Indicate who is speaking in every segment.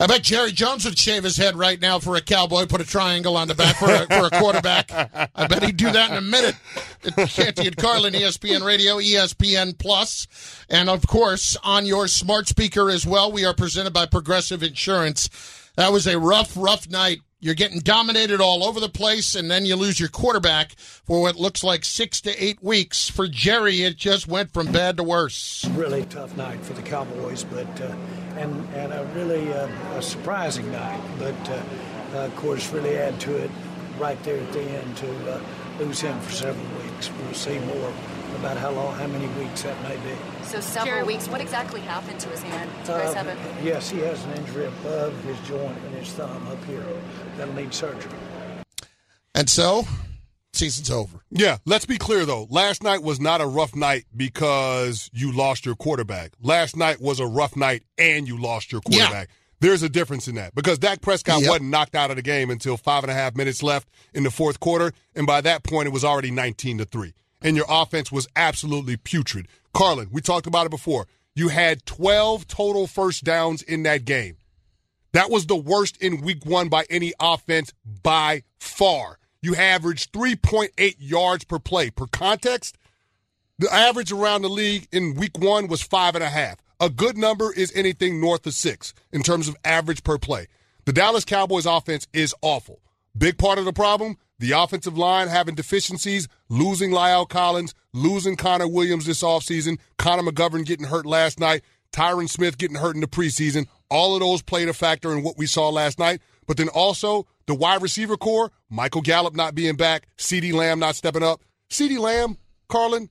Speaker 1: I bet Jerry Jones would shave his head right now for a cowboy, put a triangle on the back for a, for a quarterback. I bet he'd do that in a minute. Canty and Carlin, ESPN Radio, ESPN Plus, and of course on your smart speaker as well. We are presented by Progressive Insurance. That was a rough, rough night. You're getting dominated all over the place, and then you lose your quarterback for what looks like six to eight weeks. For Jerry, it just went from bad to worse.
Speaker 2: Really tough night for the Cowboys, but uh, and and a really uh, a surprising night. But uh, uh of course, really add to it right there at the end to uh, lose him for several weeks. We'll see more about how long, how many weeks that may be.
Speaker 3: So several weeks. What exactly happened to his hand? Do you guys have it?
Speaker 2: Yes, he has an injury above his joint and his thumb up here. That'll need surgery.
Speaker 1: And so, season's over.
Speaker 4: Yeah, let's be clear though. Last night was not a rough night because you lost your quarterback. Last night was a rough night and you lost your quarterback. Yeah. There's a difference in that because Dak Prescott yep. wasn't knocked out of the game until five and a half minutes left in the fourth quarter, and by that point it was already 19 to three, and your offense was absolutely putrid. Carlin, we talked about it before. You had 12 total first downs in that game. That was the worst in week one by any offense by far. You averaged 3.8 yards per play. Per context, the average around the league in week one was five and a half. A good number is anything north of six in terms of average per play. The Dallas Cowboys offense is awful. Big part of the problem, the offensive line having deficiencies, losing La'el Collins, losing Connor Williams this offseason, Connor McGovern getting hurt last night, Tyron Smith getting hurt in the preseason. All of those played a factor in what we saw last night. But then also the wide receiver core, Michael Gallup not being back, CeeDee Lamb not stepping up. CeeDee Lamb, Carlin,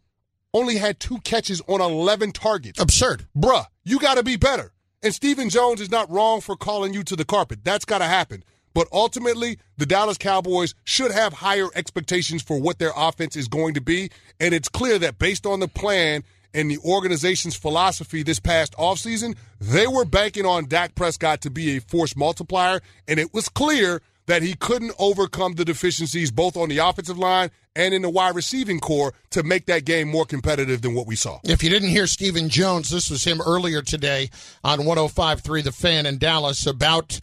Speaker 4: only had two catches on 11 targets.
Speaker 1: Absurd.
Speaker 4: Bruh, you got to be better. And Stephen Jones is not wrong for calling you to the carpet. That's got to happen. But ultimately, the Dallas Cowboys should have higher expectations for what their offense is going to be. And it's clear that based on the plan and the organization's philosophy this past offseason, they were banking on Dak Prescott to be a force multiplier. And it was clear that he couldn't overcome the deficiencies both on the offensive line and in the wide receiving core to make that game more competitive than what we saw.
Speaker 1: If you didn't hear Stephen Jones, this was him earlier today on 105.3 The Fan in Dallas about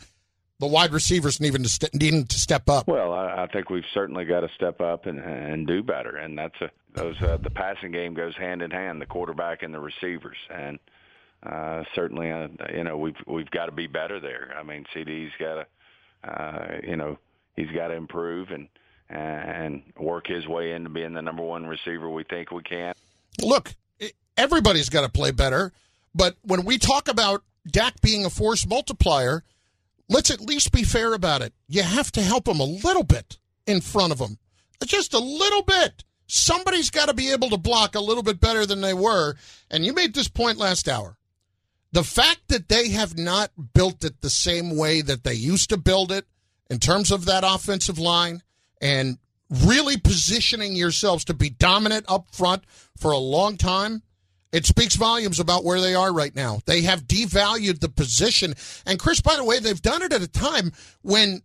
Speaker 1: the wide receivers needing to, st- needing to step up.
Speaker 5: Well, I, I think we've certainly got to step up and, and do better, and that's a, those uh, the passing game goes hand in hand, the quarterback and the receivers, and uh, certainly, uh, you know, we've we've got to be better there. I mean, CeeDee's got to uh, you know, he's got to improve and and work his way into being the number one receiver we think we can.
Speaker 1: Look, everybody's got to play better, but when we talk about Dak being a force multiplier, let's at least be fair about it. You have to help them a little bit in front of them, just a little bit. Somebody's got to be able to block a little bit better than they were. And you made this point last hour. The fact that they have not built it the same way that they used to build it in terms of that offensive line and really positioning yourselves to be dominant up front for a long time, it speaks volumes about where they are right now. They have devalued the position. And Chris, by the way, they've done it at a time when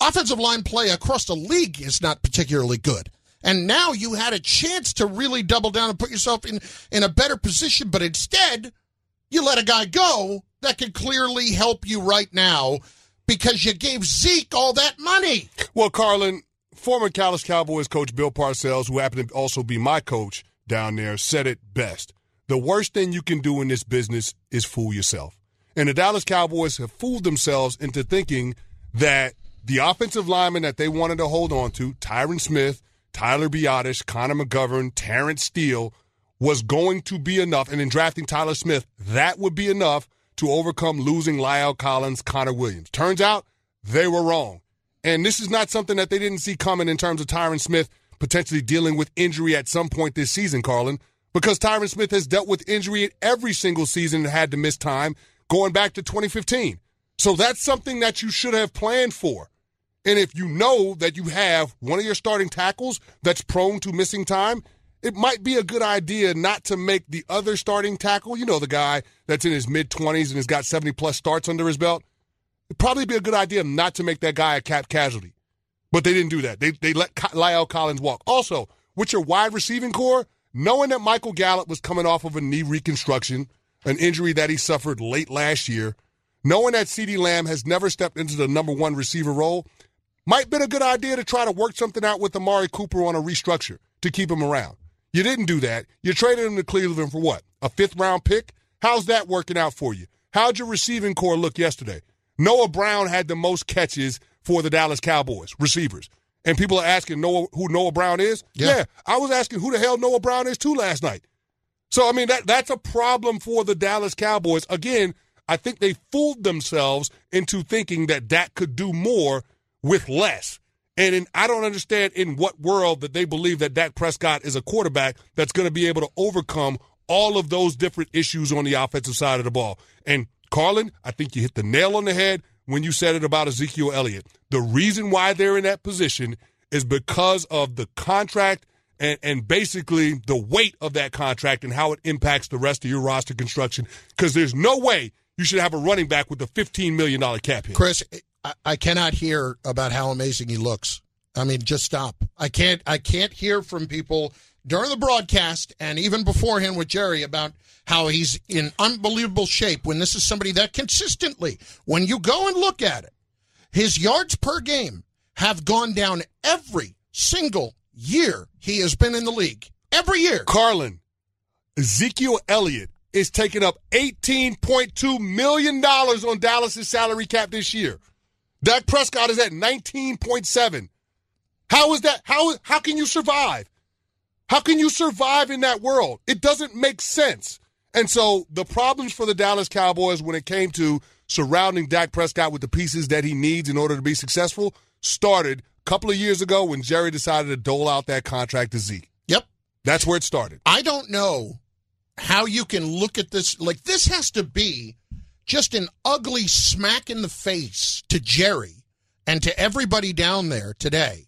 Speaker 1: offensive line play across the league is not particularly good. And now you had a chance to really double down and put yourself in, in a better position, but instead – you let a guy go that could clearly help you right now because you gave Zeke all that money.
Speaker 4: Well, Carlin, former Dallas Cowboys coach Bill Parcells, who happened to also be my coach down there, said it best. The worst thing you can do in this business is fool yourself. And the Dallas Cowboys have fooled themselves into thinking that the offensive lineman that they wanted to hold on to, Tyron Smith, Tyler Biadasz, Connor McGovern, Terence Steele, was going to be enough, and in drafting Tyler Smith, that would be enough to overcome losing La'el Collins, Connor Williams. Turns out they were wrong. And this is not something that they didn't see coming in terms of Tyron Smith potentially dealing with injury at some point this season, Carlin, because Tyron Smith has dealt with injury in every single season and had to miss time going back to 2015. So that's something that you should have planned for. And if you know that you have one of your starting tackles that's prone to missing time, it might be a good idea not to make the other starting tackle, you know, the guy that's in his mid 20s and has got 70 plus starts under his belt. It'd probably be a good idea not to make that guy a cap casualty. But they didn't do that. They, they let La'el Collins walk. Also, with your wide receiving core, knowing that Michael Gallup was coming off of a knee reconstruction, an injury that he suffered late last year, knowing that CeeDee Lamb has never stepped into the number one receiver role, might been a good idea to try to work something out with Amari Cooper on a restructure to keep him around. You didn't do that. You traded him to Cleveland for what? A fifth round pick? How's that working out for you? How'd your receiving core look yesterday? Noah Brown had the most catches for the Dallas Cowboys, receivers. And people are asking Noah who Noah Brown is. Yeah. yeah, I was asking who the hell Noah Brown is too last night. So I mean that that's a problem for the Dallas Cowboys. Again, I think they fooled themselves into thinking that Dak could do more with less. And in, I don't understand in what world that they believe that Dak Prescott is a quarterback that's going to be able to overcome all of those different issues on the offensive side of the ball. And Carlin, I think you hit the nail on the head when you said it about Ezekiel Elliott. The reason why they're in that position is because of the contract and, and basically the weight of that contract and how it impacts the rest of your roster construction. Because there's no way you should have a running back with a $15 million cap hit.
Speaker 1: Chris, I, I cannot hear about how amazing he looks. I mean, just stop. I can't. I can't hear from people during the broadcast and even beforehand with Jerry about how he's in unbelievable shape. When this is somebody that consistently, when you go and look at it, his yards per game have gone down every single year he has been in the league. Every year.
Speaker 4: Carlin, Ezekiel Elliott is taking up $18.2 million on Dallas's salary cap this year. Dak Prescott is at 19.7. How is that? How, how can you survive? How can you survive in that world? It doesn't make sense. And so the problems for the Dallas Cowboys when it came to surrounding Dak Prescott with the pieces that he needs in order to be successful started a couple of years ago when Jerry decided to dole out that contract to Zeke.
Speaker 1: Yep.
Speaker 4: That's where it started.
Speaker 1: I don't know how you can look at this. Like, this has to be just an ugly smack in the face to Jerry and to everybody down there today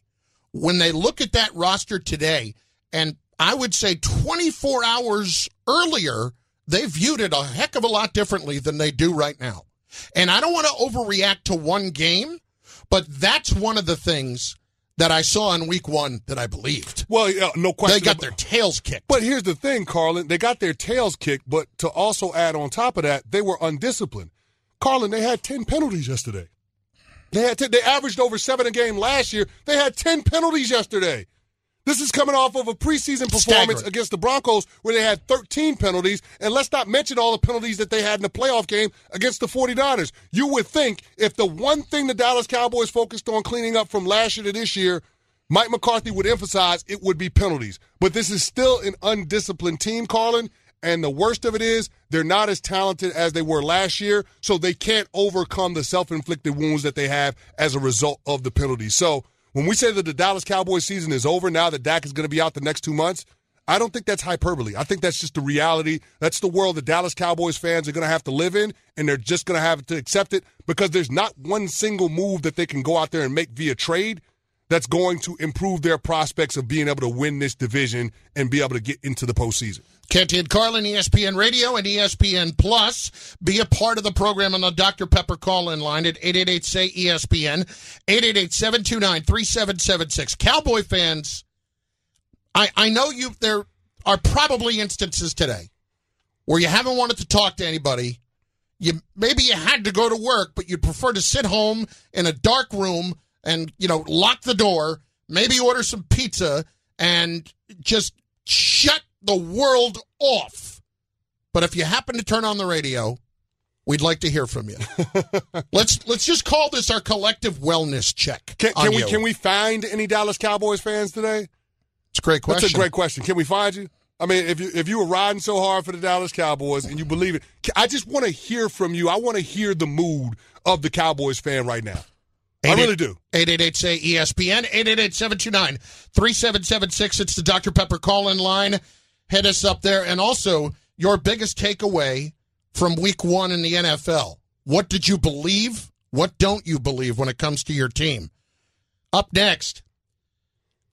Speaker 1: when they look at that roster today. And I would say 24 hours earlier, they viewed it a heck of a lot differently than they do right now. And I don't want to overreact to one game, but that's one of the things that I saw in week one that I believed.
Speaker 4: Well, yeah, no question.
Speaker 1: They got their tails kicked.
Speaker 4: But here's the thing, Carlin. They got their tails kicked, but to also add on top of that, they were undisciplined. Carlin, they had 10 penalties yesterday. They had 10, they averaged over seven a game last year. They had 10 penalties yesterday. This is coming off of a preseason performance Staggering. against the Broncos where they had 13 penalties. And let's not mention all the penalties that they had in the playoff game against the 49ers. You would think if the one thing the Dallas Cowboys focused on cleaning up from last year to this year, Mike McCarthy would emphasize it would be penalties. But this is still an undisciplined team, Carlin. And the worst of it is they're not as talented as they were last year, so they can't overcome the self inflicted wounds that they have as a result of the penalties. So when we say that the Dallas Cowboys season is over now that Dak is going to be out the next two months, I don't think that's hyperbole. I think that's just the reality. That's the world the Dallas Cowboys fans are going to have to live in, and they're just going to have to accept it because there's not one single move that they can go out there and make via trade that's going to improve their prospects of being able to win this division and be able to get into the postseason.
Speaker 1: Canty and Carlin, ESPN Radio and ESPN Plus. Be a part of the program on the Dr. Pepper call-in line at 888-SAY-ESPN, 888-729-3776. Cowboy fans, I, I know you there are probably instances today where you haven't wanted to talk to anybody. You Maybe you had to go to work, but you'd prefer to sit home in a dark room and, you know, lock the door, maybe order some pizza, and just shut the world off. But if you happen to turn on the radio, we'd like to hear from you. let's let's just call this our collective wellness check.
Speaker 4: Can, can we can we find any Dallas Cowboys fans today?
Speaker 1: It's a great question.
Speaker 4: That's a great question. Can we find you? I mean, if you if you were riding so hard for the Dallas Cowboys and you believe it, I just want to hear from you. I want to hear the mood of the Cowboys fan right now. I really do.
Speaker 1: 888 say ESPN, 888 729 3776. It's the Dr. Pepper call in line hit us up there. And also, your biggest takeaway from week one in the NFL. What did you believe? What don't you believe when it comes to your team? Up next,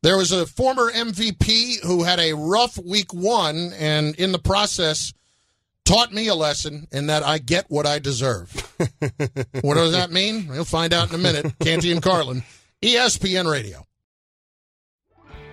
Speaker 1: there was a former MVP who had a rough week one and in the process taught me a lesson in that I get what I deserve. what does that mean? We'll find out in a minute. Canty and Carlin, ESPN Radio.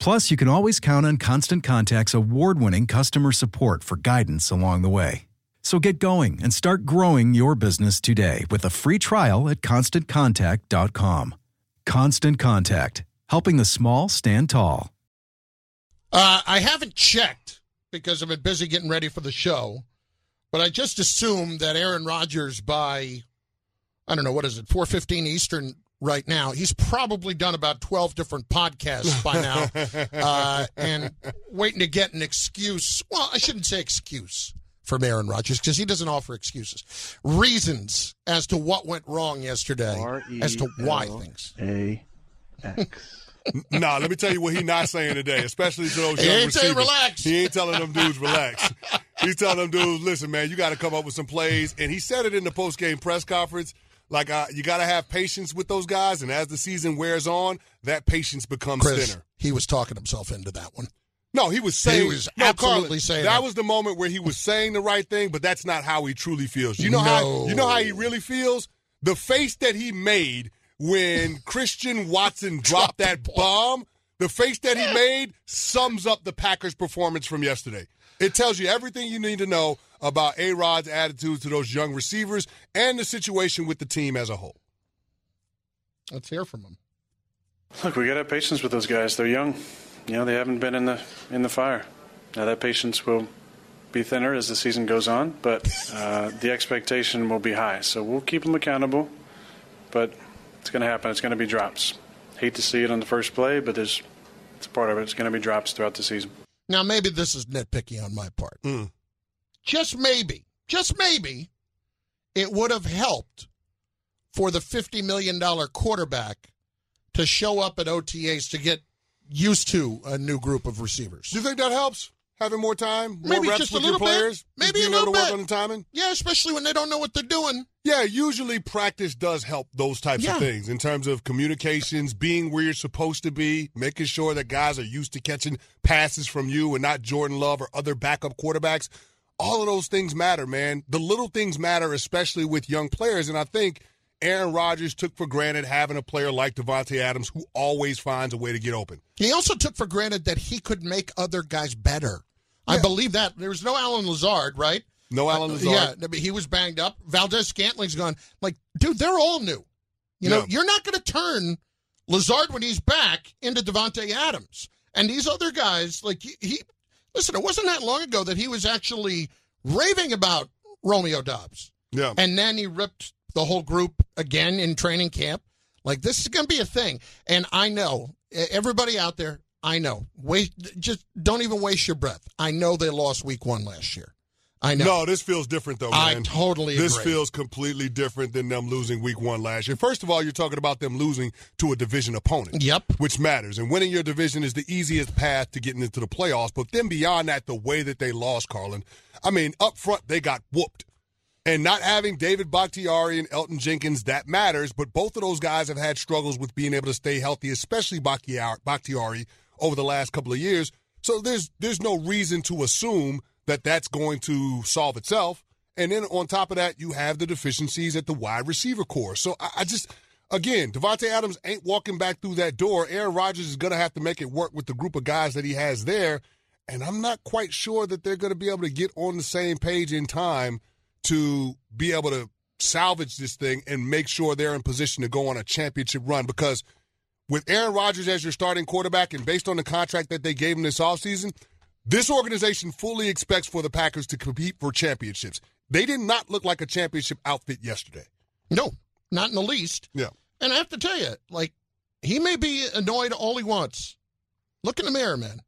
Speaker 6: Plus, you can always count on Constant Contact's award winning customer support for guidance along the way. So get going and start growing your business today with a free trial at constantcontact.com. Constant Contact, helping the small stand tall.
Speaker 1: Uh, I haven't checked because I've been busy getting ready for the show, but I just assumed that Aaron Rodgers by, I don't know, what is it, 4.15 Eastern right now. He's probably done about 12 different podcasts by now uh, and waiting to get an excuse. Well, I shouldn't say excuse from Aaron Rodgers because he doesn't offer excuses. Reasons as to what went wrong yesterday, as to why things.
Speaker 7: A X.
Speaker 4: nah, let me tell you what he's not saying today, especially to those
Speaker 1: He
Speaker 4: young
Speaker 1: ain't saying
Speaker 4: receivers.
Speaker 1: relax.
Speaker 4: He ain't telling them dudes relax. He's telling them dudes, listen, man, you got to come up with some plays. And he said it in the post game press conference. Like uh, you got to have patience with those guys, and as the season wears on, that patience becomes
Speaker 1: Chris,
Speaker 4: thinner.
Speaker 1: he was talking himself into that one.
Speaker 4: No, he was saying.
Speaker 1: was
Speaker 4: no,
Speaker 1: absolutely
Speaker 4: Carlin,
Speaker 1: saying
Speaker 4: that
Speaker 1: that.
Speaker 4: was the moment where he was saying the right thing, but that's not how he truly feels. You know how you know how he really feels. The face that he made when Christian Watson Dropped that bomb, the face that he made sums up the Packers' performance from yesterday. It tells you everything you need to know about A Rod's attitude to those young receivers and the situation with the team as a whole.
Speaker 1: Let's hear from him.
Speaker 7: Look, we got to have patience with those guys. They're young. You know, they haven't been in the in the fire. Now that patience will be thinner as the season goes on, but uh, the expectation will be high. So we'll keep them accountable. But it's going to happen. It's going to be drops. Hate to see it on the first play, but there's it's a part of it. It's going to be drops throughout the season.
Speaker 1: Now, maybe this is nitpicky on my part.
Speaker 4: Mm.
Speaker 1: Just maybe, just maybe, it would have helped for the $50 million quarterback to show up at OTAs to get used to a new group of receivers.
Speaker 4: Do you think that helps? Having more time, more
Speaker 1: Maybe
Speaker 4: reps
Speaker 1: just a
Speaker 4: with your
Speaker 1: little bit.
Speaker 4: players,
Speaker 1: Maybe
Speaker 4: being
Speaker 1: a little
Speaker 4: work
Speaker 1: bit.
Speaker 4: on the timing.
Speaker 1: Yeah, especially when they don't know what they're doing.
Speaker 4: Yeah, usually practice does help those types
Speaker 1: Yeah.
Speaker 4: of things in terms of communications, being where you're supposed to be, making sure that guys are used to catching passes from you and not Jordan Love or other backup quarterbacks. All of those things matter, man. The little things matter, especially with young players. And I think Aaron Rodgers took for granted having a player like Davante Adams who always finds a way to get open.
Speaker 1: He also took for granted that he could make other guys better. I believe that. There was no Allen Lazard, right?
Speaker 4: No Allen
Speaker 1: Uh,
Speaker 4: Lazard.
Speaker 1: Yeah, but he was banged up. Valdes-Scantling's gone. Like, dude, they're all new. You know,
Speaker 4: Yeah.
Speaker 1: you're not going to turn Lazard when he's back into Davante Adams. And these other guys, like he, he, listen, it wasn't that long ago that he was actually raving about Romeo Doubs,
Speaker 4: Yeah.
Speaker 1: and then he ripped the whole group again in training camp. Like this is going to be a thing, and I know everybody out there. I know. Wait, just don't even waste your breath. I know they lost week one last year. I know.
Speaker 4: No, this feels different though,
Speaker 1: I
Speaker 4: man.
Speaker 1: totally
Speaker 4: This
Speaker 1: agree.
Speaker 4: feels completely different than them losing week one last year. First of all, you're talking about them losing to a division opponent.
Speaker 1: Yep.
Speaker 4: Which matters. And winning your division is the easiest path to getting into the playoffs. But then beyond that, the way that they lost, Carlin, I mean, up front, they got whooped. And not having David Bakhtiari and Elgton Jenkins, that matters. But both of those guys have had struggles with being able to stay healthy, especially Bakhtiari, Bakhtiari over the last couple of years. So there's there's no reason to assume that that's going to solve itself. And then on top of that, you have the deficiencies at the wide receiver core. So I, I just again, Davante Adams ain't walking back through that door. Aaron Rodgers is going to have to make it work with the group of guys that he has there. And I'm not quite sure that they're going to be able to get on the same page in time to be able to salvage this thing and make sure they're in position to go on a championship run because with Aaron Rodgers as your starting quarterback and based on the contract that they gave him this offseason, this organization fully expects for the Packers to compete for championships. They did not look like a championship outfit yesterday.
Speaker 1: No, not in the least.
Speaker 4: Yeah.
Speaker 1: And I have to tell you, like, he may be annoyed all he wants. Look in the mirror, man.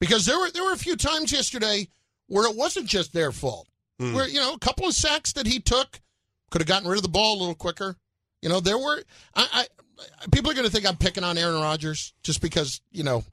Speaker 1: Because there were there were a few times yesterday where it wasn't just their fault. Mm. Where, you know, a couple of sacks that he took could have gotten rid of the ball a little quicker. You know, there were I, I people are going to think I'm picking on Aaron Rodgers just because, you know.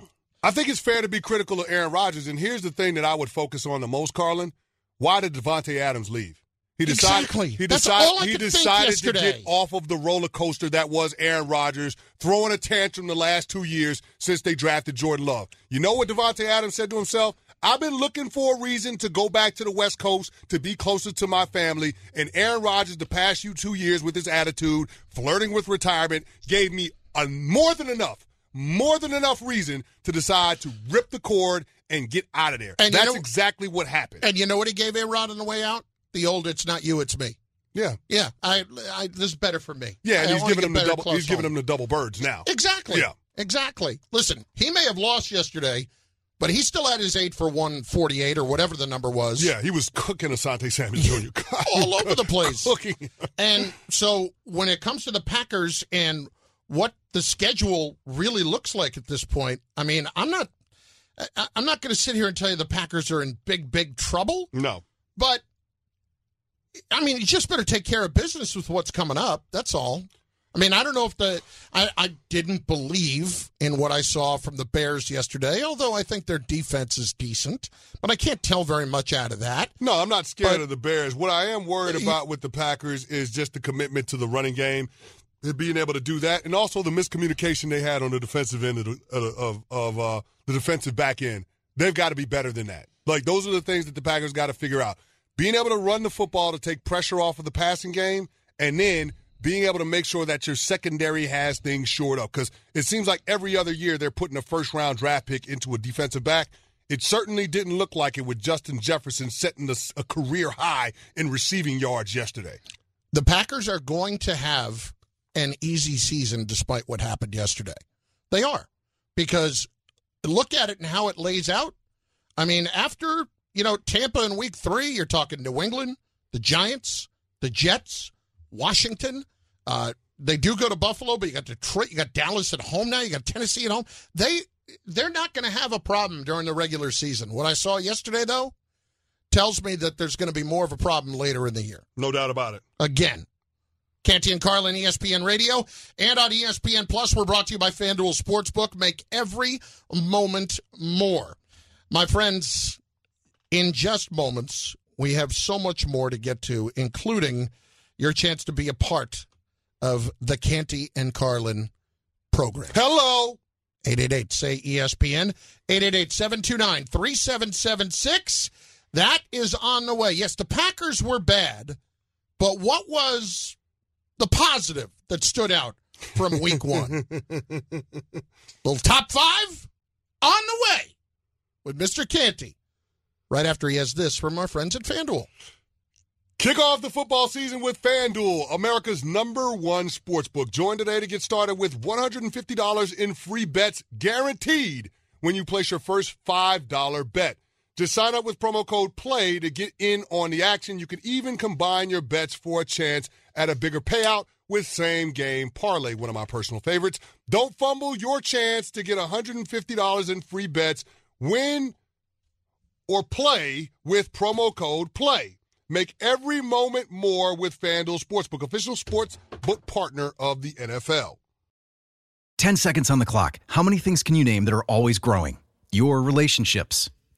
Speaker 4: I think it's fair to be critical of Aaron Rodgers, and here's the thing that I would focus on the most, Carlin. Why did Davante Adams leave?
Speaker 1: He decided, exactly.
Speaker 4: He decided, he decided to get off of the roller coaster that was Aaron Rodgers, throwing a tantrum the last two years since they drafted Jordan Love. You know what Davante Adams said to himself? I've been looking for a reason to go back to the West Coast to be closer to my family. And Aaron Rodgers, the past you two years with his attitude, flirting with retirement, gave me a, more than enough, more than enough reason to decide to rip the cord and get out of there. And That's you know, exactly what happened.
Speaker 1: And you know what he gave Aaron Rod on the way out? The old "It's not you, it's me."
Speaker 4: Yeah,
Speaker 1: yeah. I, I this is better for me.
Speaker 4: Yeah, and I he's giving him the double. He's giving him the double birds now.
Speaker 1: Exactly.
Speaker 4: Yeah,
Speaker 1: exactly. Listen, he may have lost yesterday, but he still had his eight for one forty eight or whatever the number was.
Speaker 4: Yeah, he was cooking Asante Samuel Jr.
Speaker 1: all over the place.
Speaker 4: Cooking.
Speaker 1: and so when it comes to the Packers and what the schedule really looks like at this point, I mean, I'm not. I'm not going to sit here and tell you the Packers are in big, big trouble.
Speaker 4: No.
Speaker 1: But I mean, you just better take care of business with what's coming up. That's all. I mean, I don't know if the I, I didn't believe in what I saw from the Bears yesterday, although I think their defense is decent, but I can't tell very much out of that.
Speaker 4: No, I'm not scared but, of the Bears. What I am worried about with the Packers is just the commitment to the running game, being able to do that, and also the miscommunication they had on the defensive end of the, of, of uh, the defensive back end. They've got to be better than that. Like those are the things that the Packers got to figure out being able to run the football to take pressure off of the passing game, and then being able to make sure that your secondary has things shored up. Because it seems like every other year they're putting a first round draft pick into a defensive back. It certainly didn't look like it with Justin Jefferson setting a, a career high in receiving yards yesterday.
Speaker 1: The Packers are going to have an easy season despite what happened yesterday. They are. Because look at it and how it lays out. I mean, after you know, Tampa in week three, you're talking New England, the Giants, the Jets, Washington. Uh, they do go to Buffalo, but you got Detroit, you got Dallas at home now, you got Tennessee at home. They they're not going to have a problem during the regular season. What I saw yesterday, though, tells me that there's going to be more of a problem later in the year.
Speaker 4: No doubt about it.
Speaker 1: Again, Canty and Carlin, ESPN Radio, and on ESPN Plus. We're brought to you by FanDuel Sportsbook. Make every moment more. My friends, in just moments, we have so much more to get to, including your chance to be a part of the Canty and Carlin program.
Speaker 4: Hello.
Speaker 1: 888 say ESPN 888 729 3776. That is on the way. Yes, the Packers were bad, but what was the positive that stood out from week one? Little top five on the way with Mr. Canty right after he has this from our friends at FanDuel.
Speaker 4: Kick off the football season with FanDuel, America's number one sports book. Join today to get started with $150 in free bets guaranteed when you place your first $5 bet. Just sign up with promo code PLAY to get in on the action. You can even combine your bets for a chance at a bigger payout with same game parlay, one of my personal favorites. Don't fumble your chance to get $150 in free bets. Win or play with promo code PLAY. Make every moment more with FanDuel Sportsbook, official sports book partner of the NFL.
Speaker 6: 10 seconds on the clock. How many things can you name that are always growing? Your relationships,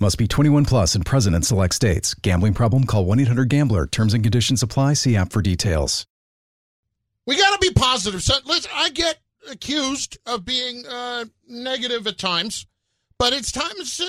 Speaker 6: Must be 21 plus and present in select states. Gambling problem? Call 1 800 GAMBLER. Terms and conditions apply. See app for details.
Speaker 1: We got to be positive. So, listen, I get accused of being uh, negative at times, but it's times uh,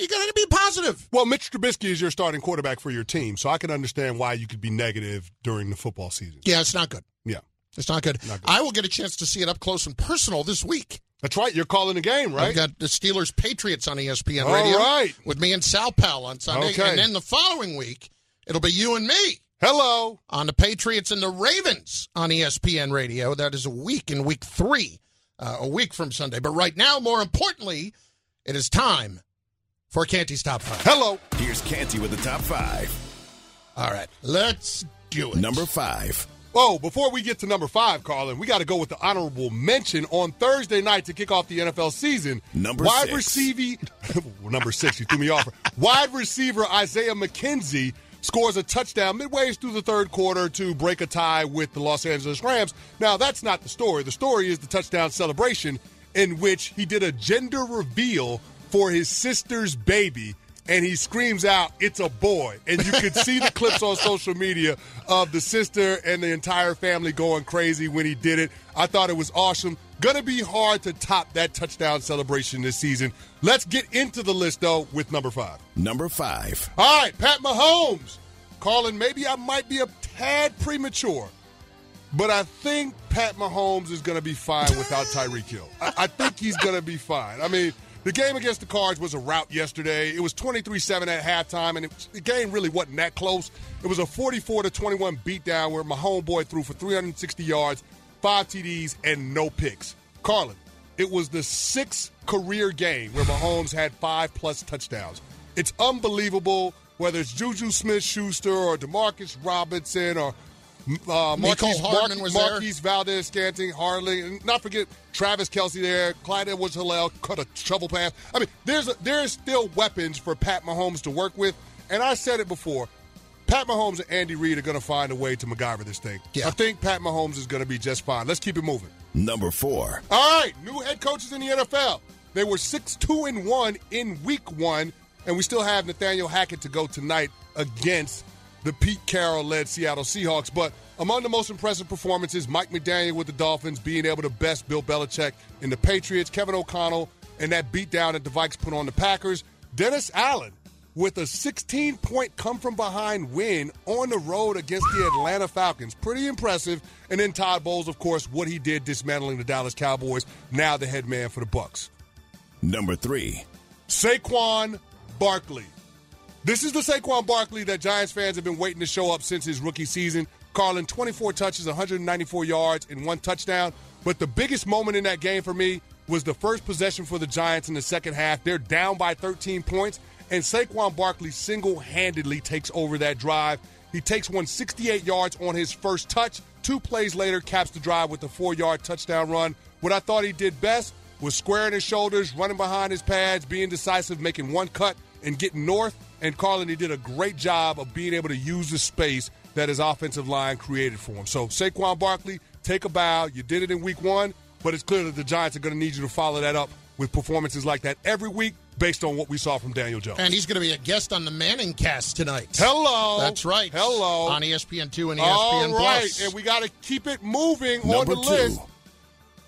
Speaker 1: you got to be positive.
Speaker 4: Well, Mitch Trubisky is your starting quarterback for your team, so I can understand why you could be negative during the football season.
Speaker 1: Yeah, it's not good.
Speaker 4: Yeah.
Speaker 1: It's not good.
Speaker 4: Not good.
Speaker 1: I will get a chance to see it up close and personal this week.
Speaker 4: That's right. You're calling the game, right?
Speaker 1: I've got the Steelers Patriots on ESPN Radio.
Speaker 4: All right,
Speaker 1: With me and Sal Pal on Sunday.
Speaker 4: Okay.
Speaker 1: And then the following week, it'll be you and me.
Speaker 4: Hello.
Speaker 1: On the Patriots and the Ravens on ESPN Radio. That is a week in week three, uh, a week from Sunday. But right now, more importantly, it is time for Canty's Top 5.
Speaker 4: Hello.
Speaker 8: Here's Canty with the Top 5.
Speaker 1: All right. Let's do it.
Speaker 8: Number 5.
Speaker 4: Oh, before we get to number five, Carlin, we got to go with the honorable mention on Thursday night to kick off the NFL season.
Speaker 8: Number
Speaker 4: wide receiver, number six, you threw me off. Wide receiver Isaiah McKenzie scores a touchdown midway through the third quarter to break a tie with the Los Angeles Rams. Now, that's not the story. The story is the touchdown celebration in which he did a gender reveal for his sister's baby and he screams out, It's a boy. And you could see the clips on social media of the sister and the entire family going crazy when he did it. I thought it was awesome. Gonna be hard to top that touchdown celebration this season. Let's get into the list, though, with number five.
Speaker 8: Number five.
Speaker 4: All right, Pat Mahomes. Carlin, maybe I might be a tad premature, but I think Pat Mahomes is going to be fine without Tyreek Hill. I, I think he's going to be fine. I mean, the game against the Cards was a rout yesterday. It was 23-7 at halftime, and it, the game really wasn't that close. It was a 44 to 21 beatdown where my homeboy threw for 360 yards, five TDs, and no picks. Carlin, it was the sixth career game where Mahomes had five plus touchdowns. It's unbelievable. Whether it's Juju Smith-Schuster or Demarcus Robinson or uh, Marquise,
Speaker 1: Hardman was there.
Speaker 4: Marquez Valdes, Scantling, Harley, and not forget Travis Kelce there, Clyde Edwards-Helaire cut a shovel pass. I mean, there's a, there's still weapons for Pat Mahomes to work with, and I said it before. Pat Mahomes and Andy Reid are going to find a way to MacGyver this thing.
Speaker 1: Yeah.
Speaker 4: I think Pat Mahomes is going to be just fine. Let's keep it moving.
Speaker 8: Number four.
Speaker 4: All right, new head coaches in the NFL. They were six two and one in week one, and we still have Nathaniel Hackett to go tonight against the Pete Carroll led Seattle Seahawks. But among the most impressive performances, Mike McDaniel with the Dolphins being able to best Bill Belichick in the Patriots, Kevin O'Connell, and that beatdown that the Vikes put on the Packers, Dennis Allen with a 16 point come from behind win on the road against the Atlanta Falcons. Pretty impressive. And then Todd Bowles, of course, what he did dismantling the Dallas Cowboys, now the head man for the Bucs.
Speaker 8: Number three.
Speaker 4: Saquon Barkley. This is the Saquon Barkley that Giants fans have been waiting to show up since his rookie season. Carlin, 24 touches, 194 yards, and one touchdown. But the biggest moment in that game for me was the first possession for the Giants in the second half. They're down by 13 points, and Saquon Barkley single handedly takes over that drive. He takes 168 yards on his first touch. Two plays later, caps the drive with a four yard touchdown run. What I thought he did best was squaring his shoulders, running behind his pads, being decisive, making one cut, and getting north. And Carlin, he did a great job of being able to use the space that his offensive line created for him. So Saquon Barkley, take a bow. You did it in week one, but it's clear that the Giants are going to need you to follow that up with performances like that every week based on what we saw from Daniel Jones.
Speaker 1: And he's going to be a guest on the Manning cast tonight.
Speaker 4: Hello.
Speaker 1: That's right.
Speaker 4: Hello.
Speaker 1: On E ESPN2 and ESPN
Speaker 4: All right,
Speaker 1: Plus.
Speaker 4: and we got to keep it moving on
Speaker 8: Number
Speaker 4: the
Speaker 8: two.
Speaker 4: list.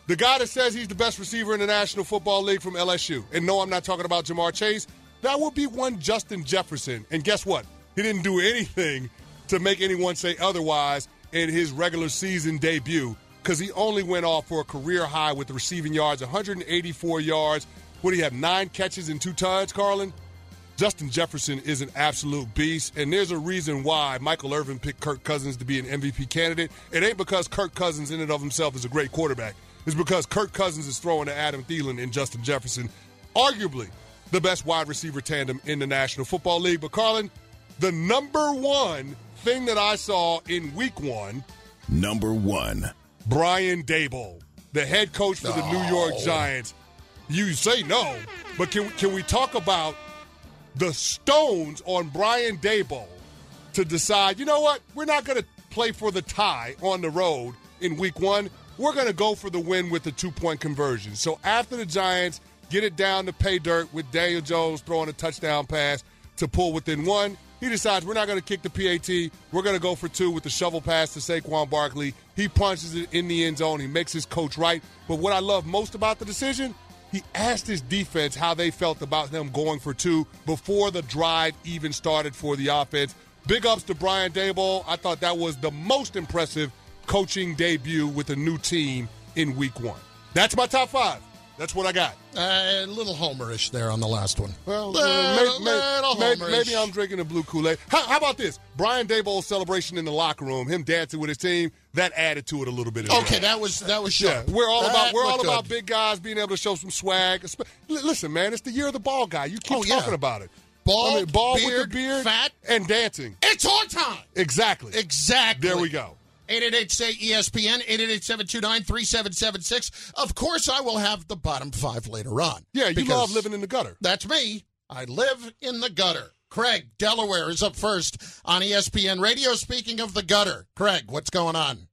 Speaker 4: The guy that says he's the best receiver in the National Football League from LSU. And no, I'm not talking about Ja'Marr Chase. That would be one Justin Jefferson. And guess what? He didn't do anything to make anyone say otherwise in his regular season debut because he only went off for a career high with receiving yards, 184 yards. What do you have? Nine catches and two tuds, Carlin? Justin Jefferson is an absolute beast, and there's a reason why Michael Irvin picked Kirk Cousins to be an MVP candidate. It ain't because Kirk Cousins, in and of himself, is a great quarterback. It's because Kirk Cousins is throwing to Adam Thielen and Justin Jefferson, arguably the best wide receiver tandem in the National Football League. But, Carlin, the number one thing that I saw in week one
Speaker 8: Number one.
Speaker 4: Brian Daboll, the head coach for the New York Giants. You say no, but can, can we talk about the stones on Brian Daboll to decide, you know what, we're not going to play for the tie on the road in week one. We're going to go for the win with the two point conversion. So after the Giants get it down to pay dirt with Daniel Jones throwing a touchdown pass to pull within one, he decides we're not going to kick the PAT. We're going to go for two with the shovel pass to Saquon Barkley. He punches it in the end zone. He makes his coach right. But what I love most about the decision, he asked his defense how they felt about them going for two before the drive even started for the offense. Big ups to Brian Daboll. I thought that was the most impressive coaching debut with a new team in week one. That's my top five. That's what I got.
Speaker 1: Uh, a little homerish there on the last one.
Speaker 4: Well,
Speaker 1: Little-
Speaker 4: maybe,
Speaker 1: little
Speaker 4: maybe, I'm drinking a blue Kool-Aid. How, how about this? Brian Daboll's celebration in the locker room, him dancing with his team, that added to it a little bit.
Speaker 1: Okay, that was that was
Speaker 4: Yeah, we're all
Speaker 1: That
Speaker 4: about we're all
Speaker 1: looked
Speaker 4: about big guys being able to show some swag. Listen, man, it's the year of the ball guy. You keep
Speaker 1: Oh, yeah.
Speaker 4: talking about it.
Speaker 1: Bald,
Speaker 4: I mean, bald with
Speaker 1: beard,
Speaker 4: the beard,
Speaker 1: fat.
Speaker 4: and dancing.
Speaker 1: It's on time.
Speaker 4: Exactly.
Speaker 1: Exactly.
Speaker 4: There we go.
Speaker 1: 888 say ESPN, 888 729 3776. Of course, I will have the bottom five later on.
Speaker 4: Yeah, you
Speaker 1: because
Speaker 4: love living in the gutter.
Speaker 1: That's me. I live in the gutter. Craig, Delaware is up first on ESPN Radio. Speaking of the gutter, Craig, what's going on?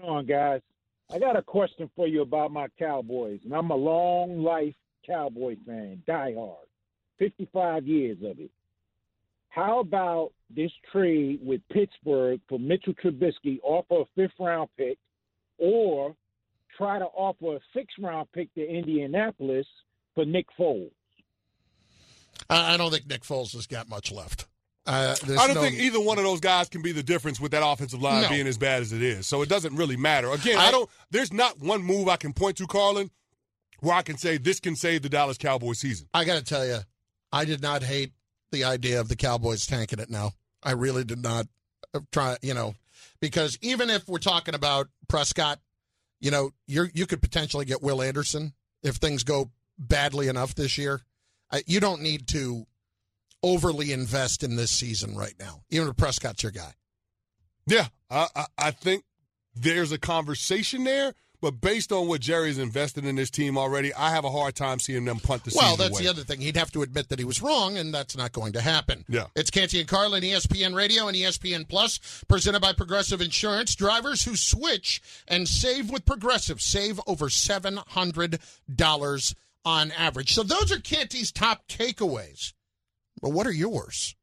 Speaker 9: going on, guys? I got a question for you about my Cowboys, and I'm a long life Cowboy fan, diehard, 55 years of it. How about this trade with Pittsburgh for Mitchell Trubisky, offer a fifth round pick, or try to offer a sixth round pick to Indianapolis for Nick Foles?
Speaker 1: I I don't think Nick Foles has got much left. Uh,
Speaker 4: I don't
Speaker 1: no-
Speaker 4: think either one of those guys can be the difference with that offensive line
Speaker 1: No.
Speaker 4: being as bad as it is. So it doesn't really matter. Again, I,
Speaker 1: I-
Speaker 4: don't. There's not one move I can point to, Carlin, where I can say this can save the Dallas Cowboys season.
Speaker 1: I got to tell you, I did not hate the idea of the Cowboys tanking it now. I really did not uh, try, you know, because even if we're talking about Prescott, you know, you you could potentially get Will Anderson if things go badly enough this year. Uh, you don't need to overly invest in this season right now, even if Prescott's your guy.
Speaker 4: Yeah, I, I, I think there's a conversation there, but based on what Jerry's invested in this team already, I have a hard time seeing them punt the
Speaker 1: Well,
Speaker 4: season
Speaker 1: that's
Speaker 4: away.
Speaker 1: the other thing. He'd have to admit that he was wrong, and that's not going to happen.
Speaker 4: Yeah.
Speaker 1: It's Canty and Carlin, ESPN Radio and ESPN Plus, presented by Progressive Insurance. Drivers who switch and save with Progressive save over $700 on average. So those are Canty's top takeaways. But what are yours?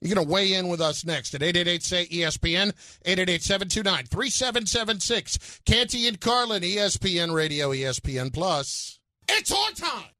Speaker 1: You're going to weigh in with us next at 888 say ESPN, 888 729 3776. Canty and Carlin, ESPN Radio, ESPN Plus. It's on time.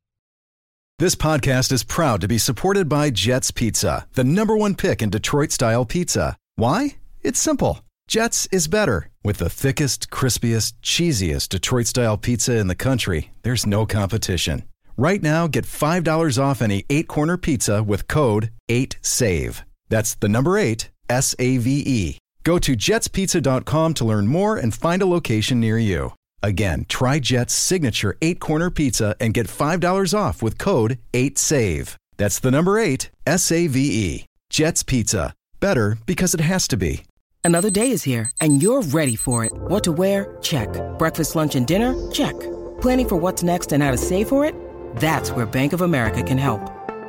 Speaker 6: This podcast is proud to be supported by Jets Pizza, the number one pick in Detroit style pizza. Why? It's simple. Jets is better. With the thickest, crispiest, cheesiest Detroit style pizza in the country, there's no competition. Right now, get $5 off any eight corner pizza with code 8SAVE. That's the number eight, S A V E. Go to jetspizza.com to learn more and find a location near you. Again, try Jet's signature eight corner pizza and get $5 off with code 8SAVE. That's the number eight, S A V E. Jet's Pizza. Better because it has to be.
Speaker 10: Another day is here, and you're ready for it. What to wear? Check. Breakfast, lunch, and dinner? Check. Planning for what's next and how to save for it? That's where Bank of America can help.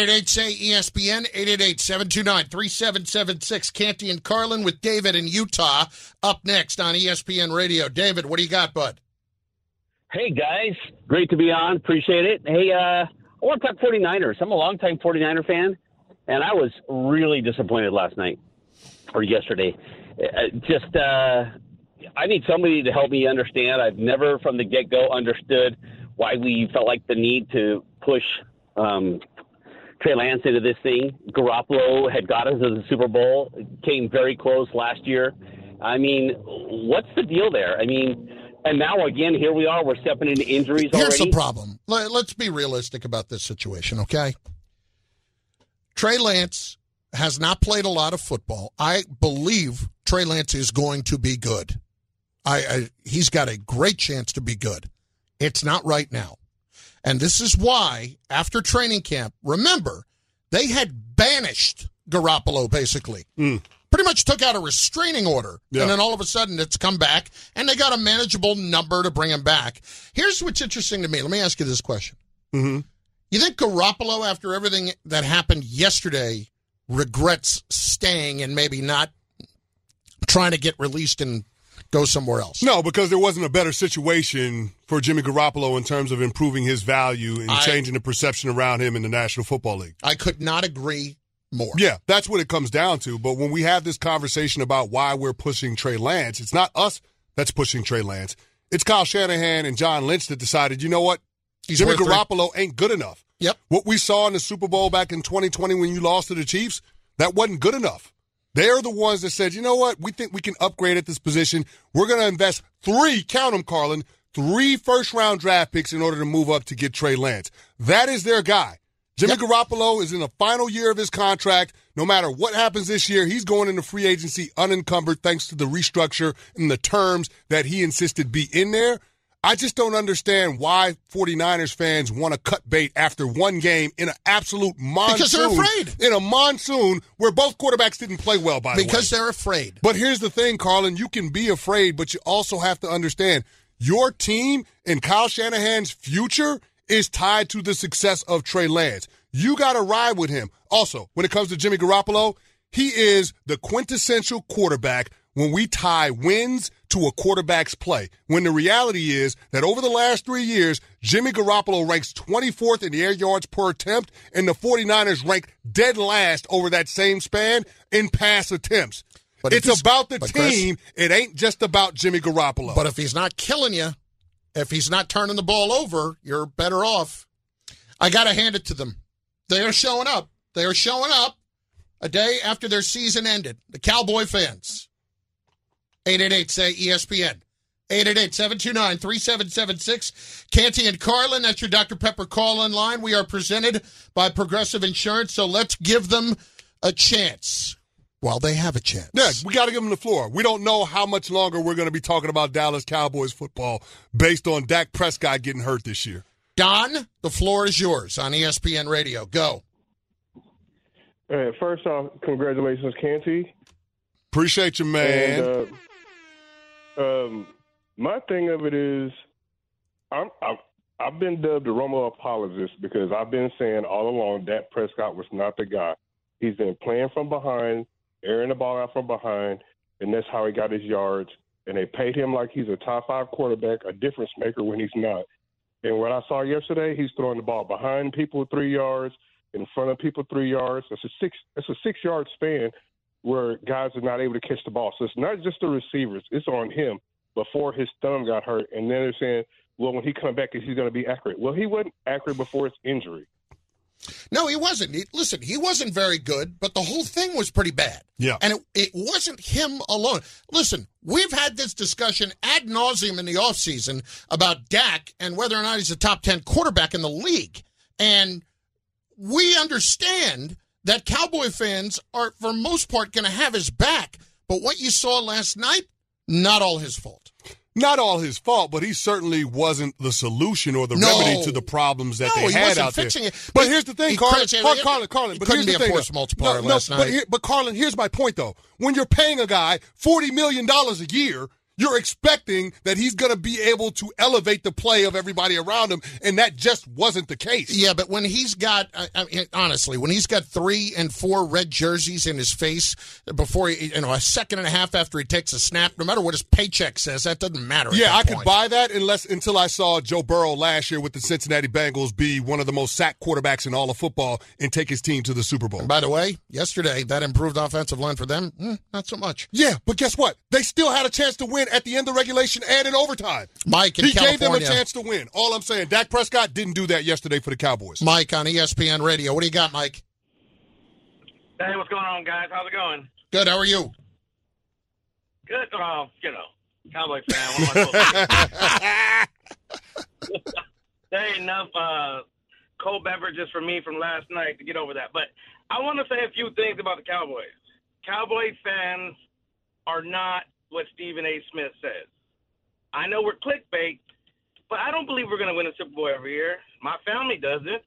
Speaker 1: 888 say ESPN, 888 729 3776. Canty and Carlin with David in Utah up next on ESPN Radio. David, what do you got, bud?
Speaker 11: Hey, guys. Great to be on. Appreciate it. Hey, uh, I want to talk 49ers. I'm a longtime 49er fan, and I was really disappointed last night or yesterday. Uh, just, uh, I need somebody to help me understand. I've never, from the get go, understood why we felt like the need to push um, Trey Lance into this thing. Garoppolo had got us to the Super Bowl, came very close last year. I mean, what's the deal there? I mean, and now again, here we are. We're stepping into injuries
Speaker 1: Here's
Speaker 11: already.
Speaker 1: the problem. Let- Let's be realistic about this situation, okay? Trey Lance has not played a lot of football. I believe Trey Lance is going to be good. I, I he's got a great chance to be good. It's not right now. And this is why after training camp, remember, they had banished Garoppolo basically. Pretty much took out a restraining order.
Speaker 4: Yeah.
Speaker 1: And then all of a sudden it's come back and they got a manageable number to bring him back. Here's what's interesting to me. Let me ask you this question.
Speaker 4: Mm-hmm.
Speaker 1: You think Garoppolo, after everything that happened yesterday, regrets staying and maybe not trying to get released and go somewhere else?
Speaker 4: No, because there wasn't a better situation for Jimmy Garoppolo in terms of improving his value and
Speaker 1: I-
Speaker 4: changing the perception around him in the National Football League.
Speaker 1: I could not agree more.
Speaker 4: Yeah, that's what it comes down to. But when we have this conversation about why we're pushing Trey Lance, it's not us that's pushing Trey Lance. It's Kyle Shanahan and John Lynch that decided, you know what?
Speaker 1: He's
Speaker 4: Jimmy
Speaker 1: worth three.
Speaker 4: Garoppolo ain't good enough.
Speaker 1: Yep.
Speaker 4: What we saw in the Super Bowl back in 2020 when you lost to the Chiefs, that wasn't good enough. They're the ones that said, you know what? We think we can upgrade at this position. We're going to invest three, count them, Carlin, three first round draft picks in order to move up to get Trey Lance. That is their guy. Jimmy Garoppolo is in the final year of his contract. No matter what happens this year, he's going into free agency unencumbered thanks to the restructure and the terms that he insisted be in there. I just don't understand why 49ers fans want to cut bait after one game in an absolute monsoon.
Speaker 1: Because they're afraid.
Speaker 4: In a monsoon where both quarterbacks didn't play well, by the way.
Speaker 1: Because they're afraid.
Speaker 4: But here's the thing, Carlin. You can be afraid, but you also have to understand your team and Kyle Shanahan's future is tied to the success of Trey Lance. You got to ride with him. Also, when it comes to Jimmy Garoppolo, he is the quintessential quarterback when we tie wins to a quarterback's play. When the reality is that over the last three years, Jimmy Garoppolo ranks 24th in the air yards per attempt, and the 49ers rank dead last over that same span in pass attempts.
Speaker 1: But
Speaker 4: it's
Speaker 1: he's-
Speaker 4: about the
Speaker 1: but Chris-
Speaker 4: team. it ain't just about Jimmy Garoppolo.
Speaker 1: But if he's not killing you, if he's not turning the ball over, you're better off. I got to hand it to them. They are showing up. They are showing up a day after their season ended. The Cowboy fans. 888 say ESPN. 888 729 3776. Canty and Carlin, that's your Dr. Pepper call in line. We are presented by Progressive Insurance, so let's give them a chance while they have a chance.
Speaker 4: Yeah, we got to give them the floor. We don't know how much longer we're going to be talking about Dallas Cowboys football based on Dak Prescott getting hurt this year.
Speaker 1: Don, the floor is yours on ESPN Radio. Go.
Speaker 12: All right, first off, congratulations, Canty.
Speaker 4: Appreciate you, man.
Speaker 12: And, uh, um, my thing of it is, I'm, I've, I've been dubbed a Romo apologist because I've been saying all along Dak Prescott was not the guy. He's been playing from behind, airing the ball out from behind, and that's how he got his yards. And they paid him like he's a top five quarterback, a difference maker when he's not. And what I saw yesterday, he's throwing the ball behind people three yards, in front of people three yards. That's a six. That's a six yard span where guys are not able to catch the ball. So it's not just the receivers; it's on him before his thumb got hurt. And then they're saying, "Well, when he come back, is he going to be accurate?" Well, he wasn't accurate before his injury.
Speaker 1: No, he wasn't. He, listen, he wasn't very good, but the whole thing was pretty bad.
Speaker 4: Yeah.
Speaker 1: And it, it wasn't him alone. Listen, we've had this discussion ad nauseum in the offseason about Dak and whether or not he's a top 10 quarterback in the league. And we understand that Cowboy fans are, for most part, going to have his back. But what you saw last night, not all his fault.
Speaker 4: Not all his fault, but he certainly wasn't the solution or the
Speaker 1: No.
Speaker 4: remedy to the problems that
Speaker 1: No,
Speaker 4: they
Speaker 1: he
Speaker 4: had out there.
Speaker 1: fixing it.
Speaker 4: But
Speaker 1: He-
Speaker 4: here's the thing, Carlin. Carlin, Carlin, Carlin,
Speaker 1: he
Speaker 4: but
Speaker 1: couldn't
Speaker 4: here's
Speaker 1: be
Speaker 4: the
Speaker 1: a
Speaker 4: thing,
Speaker 1: force multiplier
Speaker 4: No,
Speaker 1: last
Speaker 4: but
Speaker 1: night.
Speaker 4: here- but Carlin, here's my point though. When you're paying a guy forty million dollars a year, you're expecting that he's going to be able to elevate the play of everybody around him, and that just wasn't the case.
Speaker 1: Yeah, but when he's got, I, honestly, when he's got three and four red jerseys in his face before, he, you know, a second and a half after he takes a snap, no matter what his paycheck says, that doesn't matter. at
Speaker 4: Yeah, I could buy that unless until I saw Joe Burrow last year with the Cincinnati Bengals be one of the most sacked quarterbacks in all of football and take his team to the Super Bowl.
Speaker 1: And by the way, yesterday that improved offensive line for them, mm, not so much.
Speaker 4: Yeah, but guess what? They still had a chance to win at the end of regulation and in overtime.
Speaker 1: Mike in
Speaker 4: he
Speaker 1: California.
Speaker 4: gave them a chance to win. All I'm saying, Dak Prescott didn't do that yesterday for the Cowboys.
Speaker 1: Mike on ESPN Radio. What do you got, Mike?
Speaker 13: Hey, what's going on, guys? How's it going?
Speaker 1: Good. How are you?
Speaker 13: Good. Uh, you know, Cowboy fan. What am I supposed to do? there ain't enough uh, cold beverages for me from last night to get over that. But I want to say a few things about the Cowboys. Cowboy fans are not what Stephen A. Smith says. I know we're clickbait, but I don't believe we're going to win a Super Bowl every year. My family doesn't.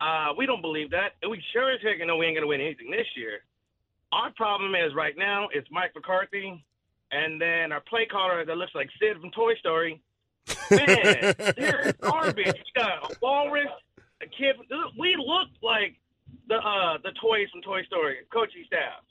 Speaker 13: Uh, we don't believe that. And we sure as heck know we ain't going to win anything this year. Our problem is right now it's Mike McCarthy and then our play caller that looks like Sid from Toy Story. Man, they're garbage. You got a walrus, a kid. We look like the uh, the toys from Toy Story, coaching staff.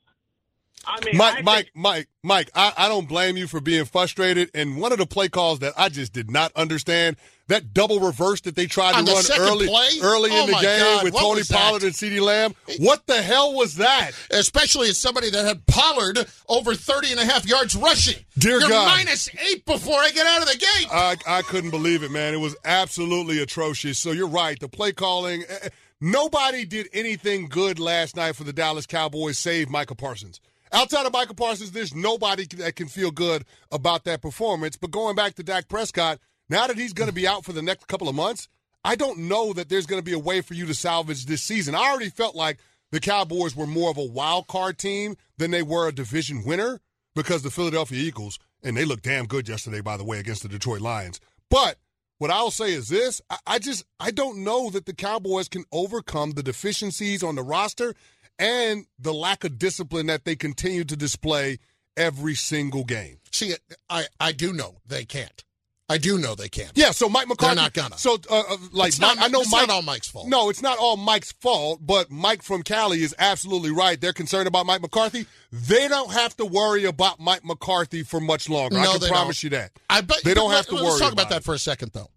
Speaker 13: I mean,
Speaker 4: Mike,
Speaker 13: I
Speaker 4: Mike, Mike, Mike, I, I don't blame you for being frustrated. And one of the play calls that I just did not understand, that double reverse that they tried
Speaker 1: On
Speaker 4: to
Speaker 1: the
Speaker 4: run
Speaker 1: second
Speaker 4: early
Speaker 1: play?
Speaker 4: early
Speaker 1: Oh
Speaker 4: in the game
Speaker 1: God,
Speaker 4: with Tony? Pollard and CeeDee Lamb. What the hell was that?
Speaker 1: Especially as somebody that had Pollard over 30 and a half yards rushing.
Speaker 4: Dear
Speaker 1: You're
Speaker 4: God.
Speaker 1: minus eight before I get out of the gate.
Speaker 4: I, I couldn't believe it, man. It was absolutely atrocious. So you're right. The play calling, eh, eh, nobody did anything good last night for the Dallas Cowboys, save Micah Parsons. Outside of Micah Parsons, there's nobody that can feel good about that performance. But going back to Dak Prescott, now that he's going to be out for the next couple of months, I don't know that there's going to be a way for you to salvage this season. I already felt like the Cowboys were more of a wild card team than they were a division winner because the Philadelphia Eagles, and they looked damn good yesterday, by the way, against the Detroit Lions. But what I'll say is this I, I just I don't know that the Cowboys can overcome the deficiencies on the roster and the lack of discipline that they continue to display every single game.
Speaker 1: See, I, I do know they can't. I do know they can't.
Speaker 4: Yeah, so Mike McCarthy.
Speaker 1: They're not gonna.
Speaker 4: So, uh, uh, like,
Speaker 1: It's not-
Speaker 4: I know
Speaker 1: it's
Speaker 4: Mike.
Speaker 1: not all Mike's fault.
Speaker 4: No, it's not all Mike's fault. But Mike from Cali is absolutely right. They're concerned about Mike McCarthy. They don't have to worry about Mike McCarthy for much longer. I can promise
Speaker 1: don't.
Speaker 4: you that.
Speaker 1: I bet
Speaker 4: they don't
Speaker 1: but
Speaker 4: have to
Speaker 1: let-
Speaker 4: worry.
Speaker 1: Let's talk about
Speaker 4: about
Speaker 1: that for a second, though.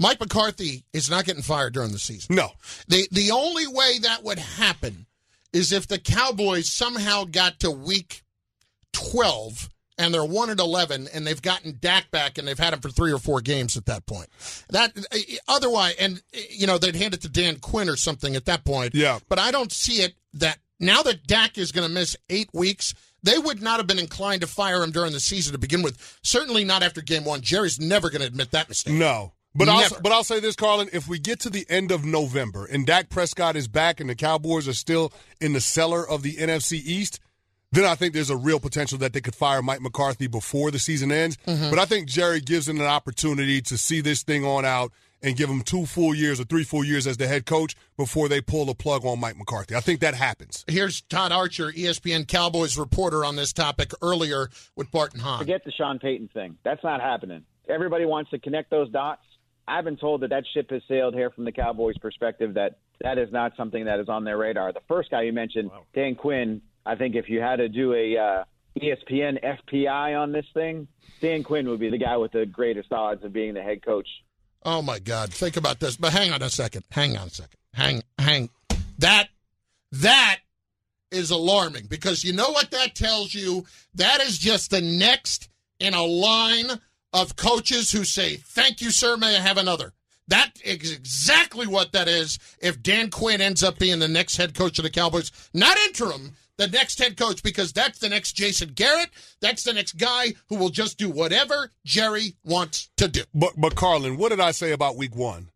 Speaker 1: Mike McCarthy is not getting fired during the season.
Speaker 4: No.
Speaker 1: The the only way that would happen is if the Cowboys somehow got to week twelve and they're one and eleven and they've gotten Dak back and they've had him for three or four games at that point. That otherwise, and you know they'd hand it to Dan Quinn or something at that point.
Speaker 4: Yeah.
Speaker 1: But I don't see it that now that Dak is going to miss eight weeks. They would not have been inclined to fire him during the season to begin with. Certainly not after game one. Jerry's never going to admit that mistake.
Speaker 4: No. But I'll, but I'll say this, Carlin. If we get to the end of November and Dak Prescott is back and the Cowboys are still in the cellar of the NFC East, then I think there's a real potential that they could fire Mike McCarthy before the season ends.
Speaker 1: Mhm.
Speaker 4: But I think Jerry gives them an opportunity to see this thing on out and give him two full years or three full years as the head coach before they pull the plug on Mike McCarthy. I think that happens.
Speaker 1: Here's Todd Archer, ESPN Cowboys reporter on this topic earlier with Bart and Hahn.
Speaker 14: Forget the Sean Payton thing. That's not happening. Everybody wants to connect those dots. I've been told that that ship has sailed here from the Cowboys' perspective. That that is not something that is on their radar. The first guy you mentioned, Dan Quinn. I think if you had to do a uh, ESPN FPI on this thing, Dan Quinn would be the guy with the greatest odds of being the head coach.
Speaker 1: Oh my God! Think about this. But hang on a second. Hang on a second. Hang, hang. That, that is alarming because you know what that tells you. That is just the next in a line of coaches who say, "Thank you, sir. May I have another." That is exactly what that is. If Dan Quinn ends up being the next head coach of the Cowboys, not interim, the next head coach, because that's the next Jason Garrett. That's the next guy who will just do whatever Jerry wants to do.
Speaker 4: But but Carlin, what did I say about week one?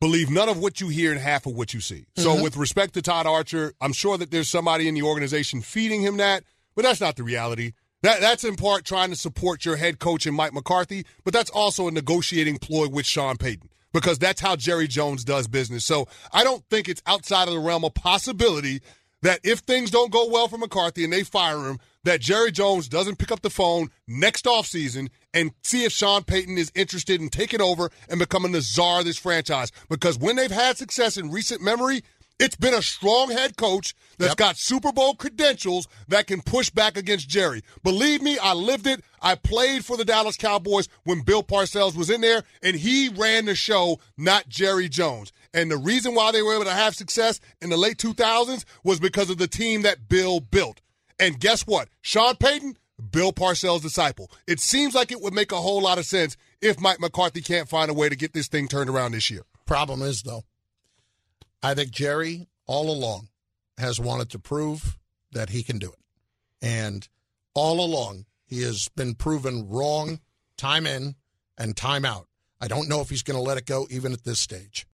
Speaker 4: Believe none of what you hear and half of what you see. So
Speaker 1: Mhm.
Speaker 4: with respect to Todd Archer, I'm sure that there's somebody in the organization feeding him that, but that's not the reality. That that's in part trying to support your head coach and Mike McCarthy, but that's also a negotiating ploy with Sean Payton because that's how Jerry Jones does business. So I don't think it's outside of the realm of possibility that if things don't go well for McCarthy and they fire him, that Jerry Jones doesn't pick up the phone next offseason and see if Sean Payton is interested in taking over and becoming the czar of this franchise. Because when they've had success in recent memory, it's been a strong head coach that's got Super Bowl credentials that can push back against Jerry. Believe me, I lived it. I played for the Dallas Cowboys when Bill Parcells was in there, and he ran the show, not Jerry Jones. And the reason why they were able to have success in the late 2000s was because of the team that Bill built. And guess what? Sean Payton, Bill Parcells' disciple. It seems like it would make a whole lot of sense if Mike McCarthy can't find a way to get this thing turned around this year.
Speaker 1: Problem is, though, I think Jerry all along has wanted to prove that he can do it. And all along, he has been proven wrong time in and time out. I don't know if he's going to let it go even at this stage.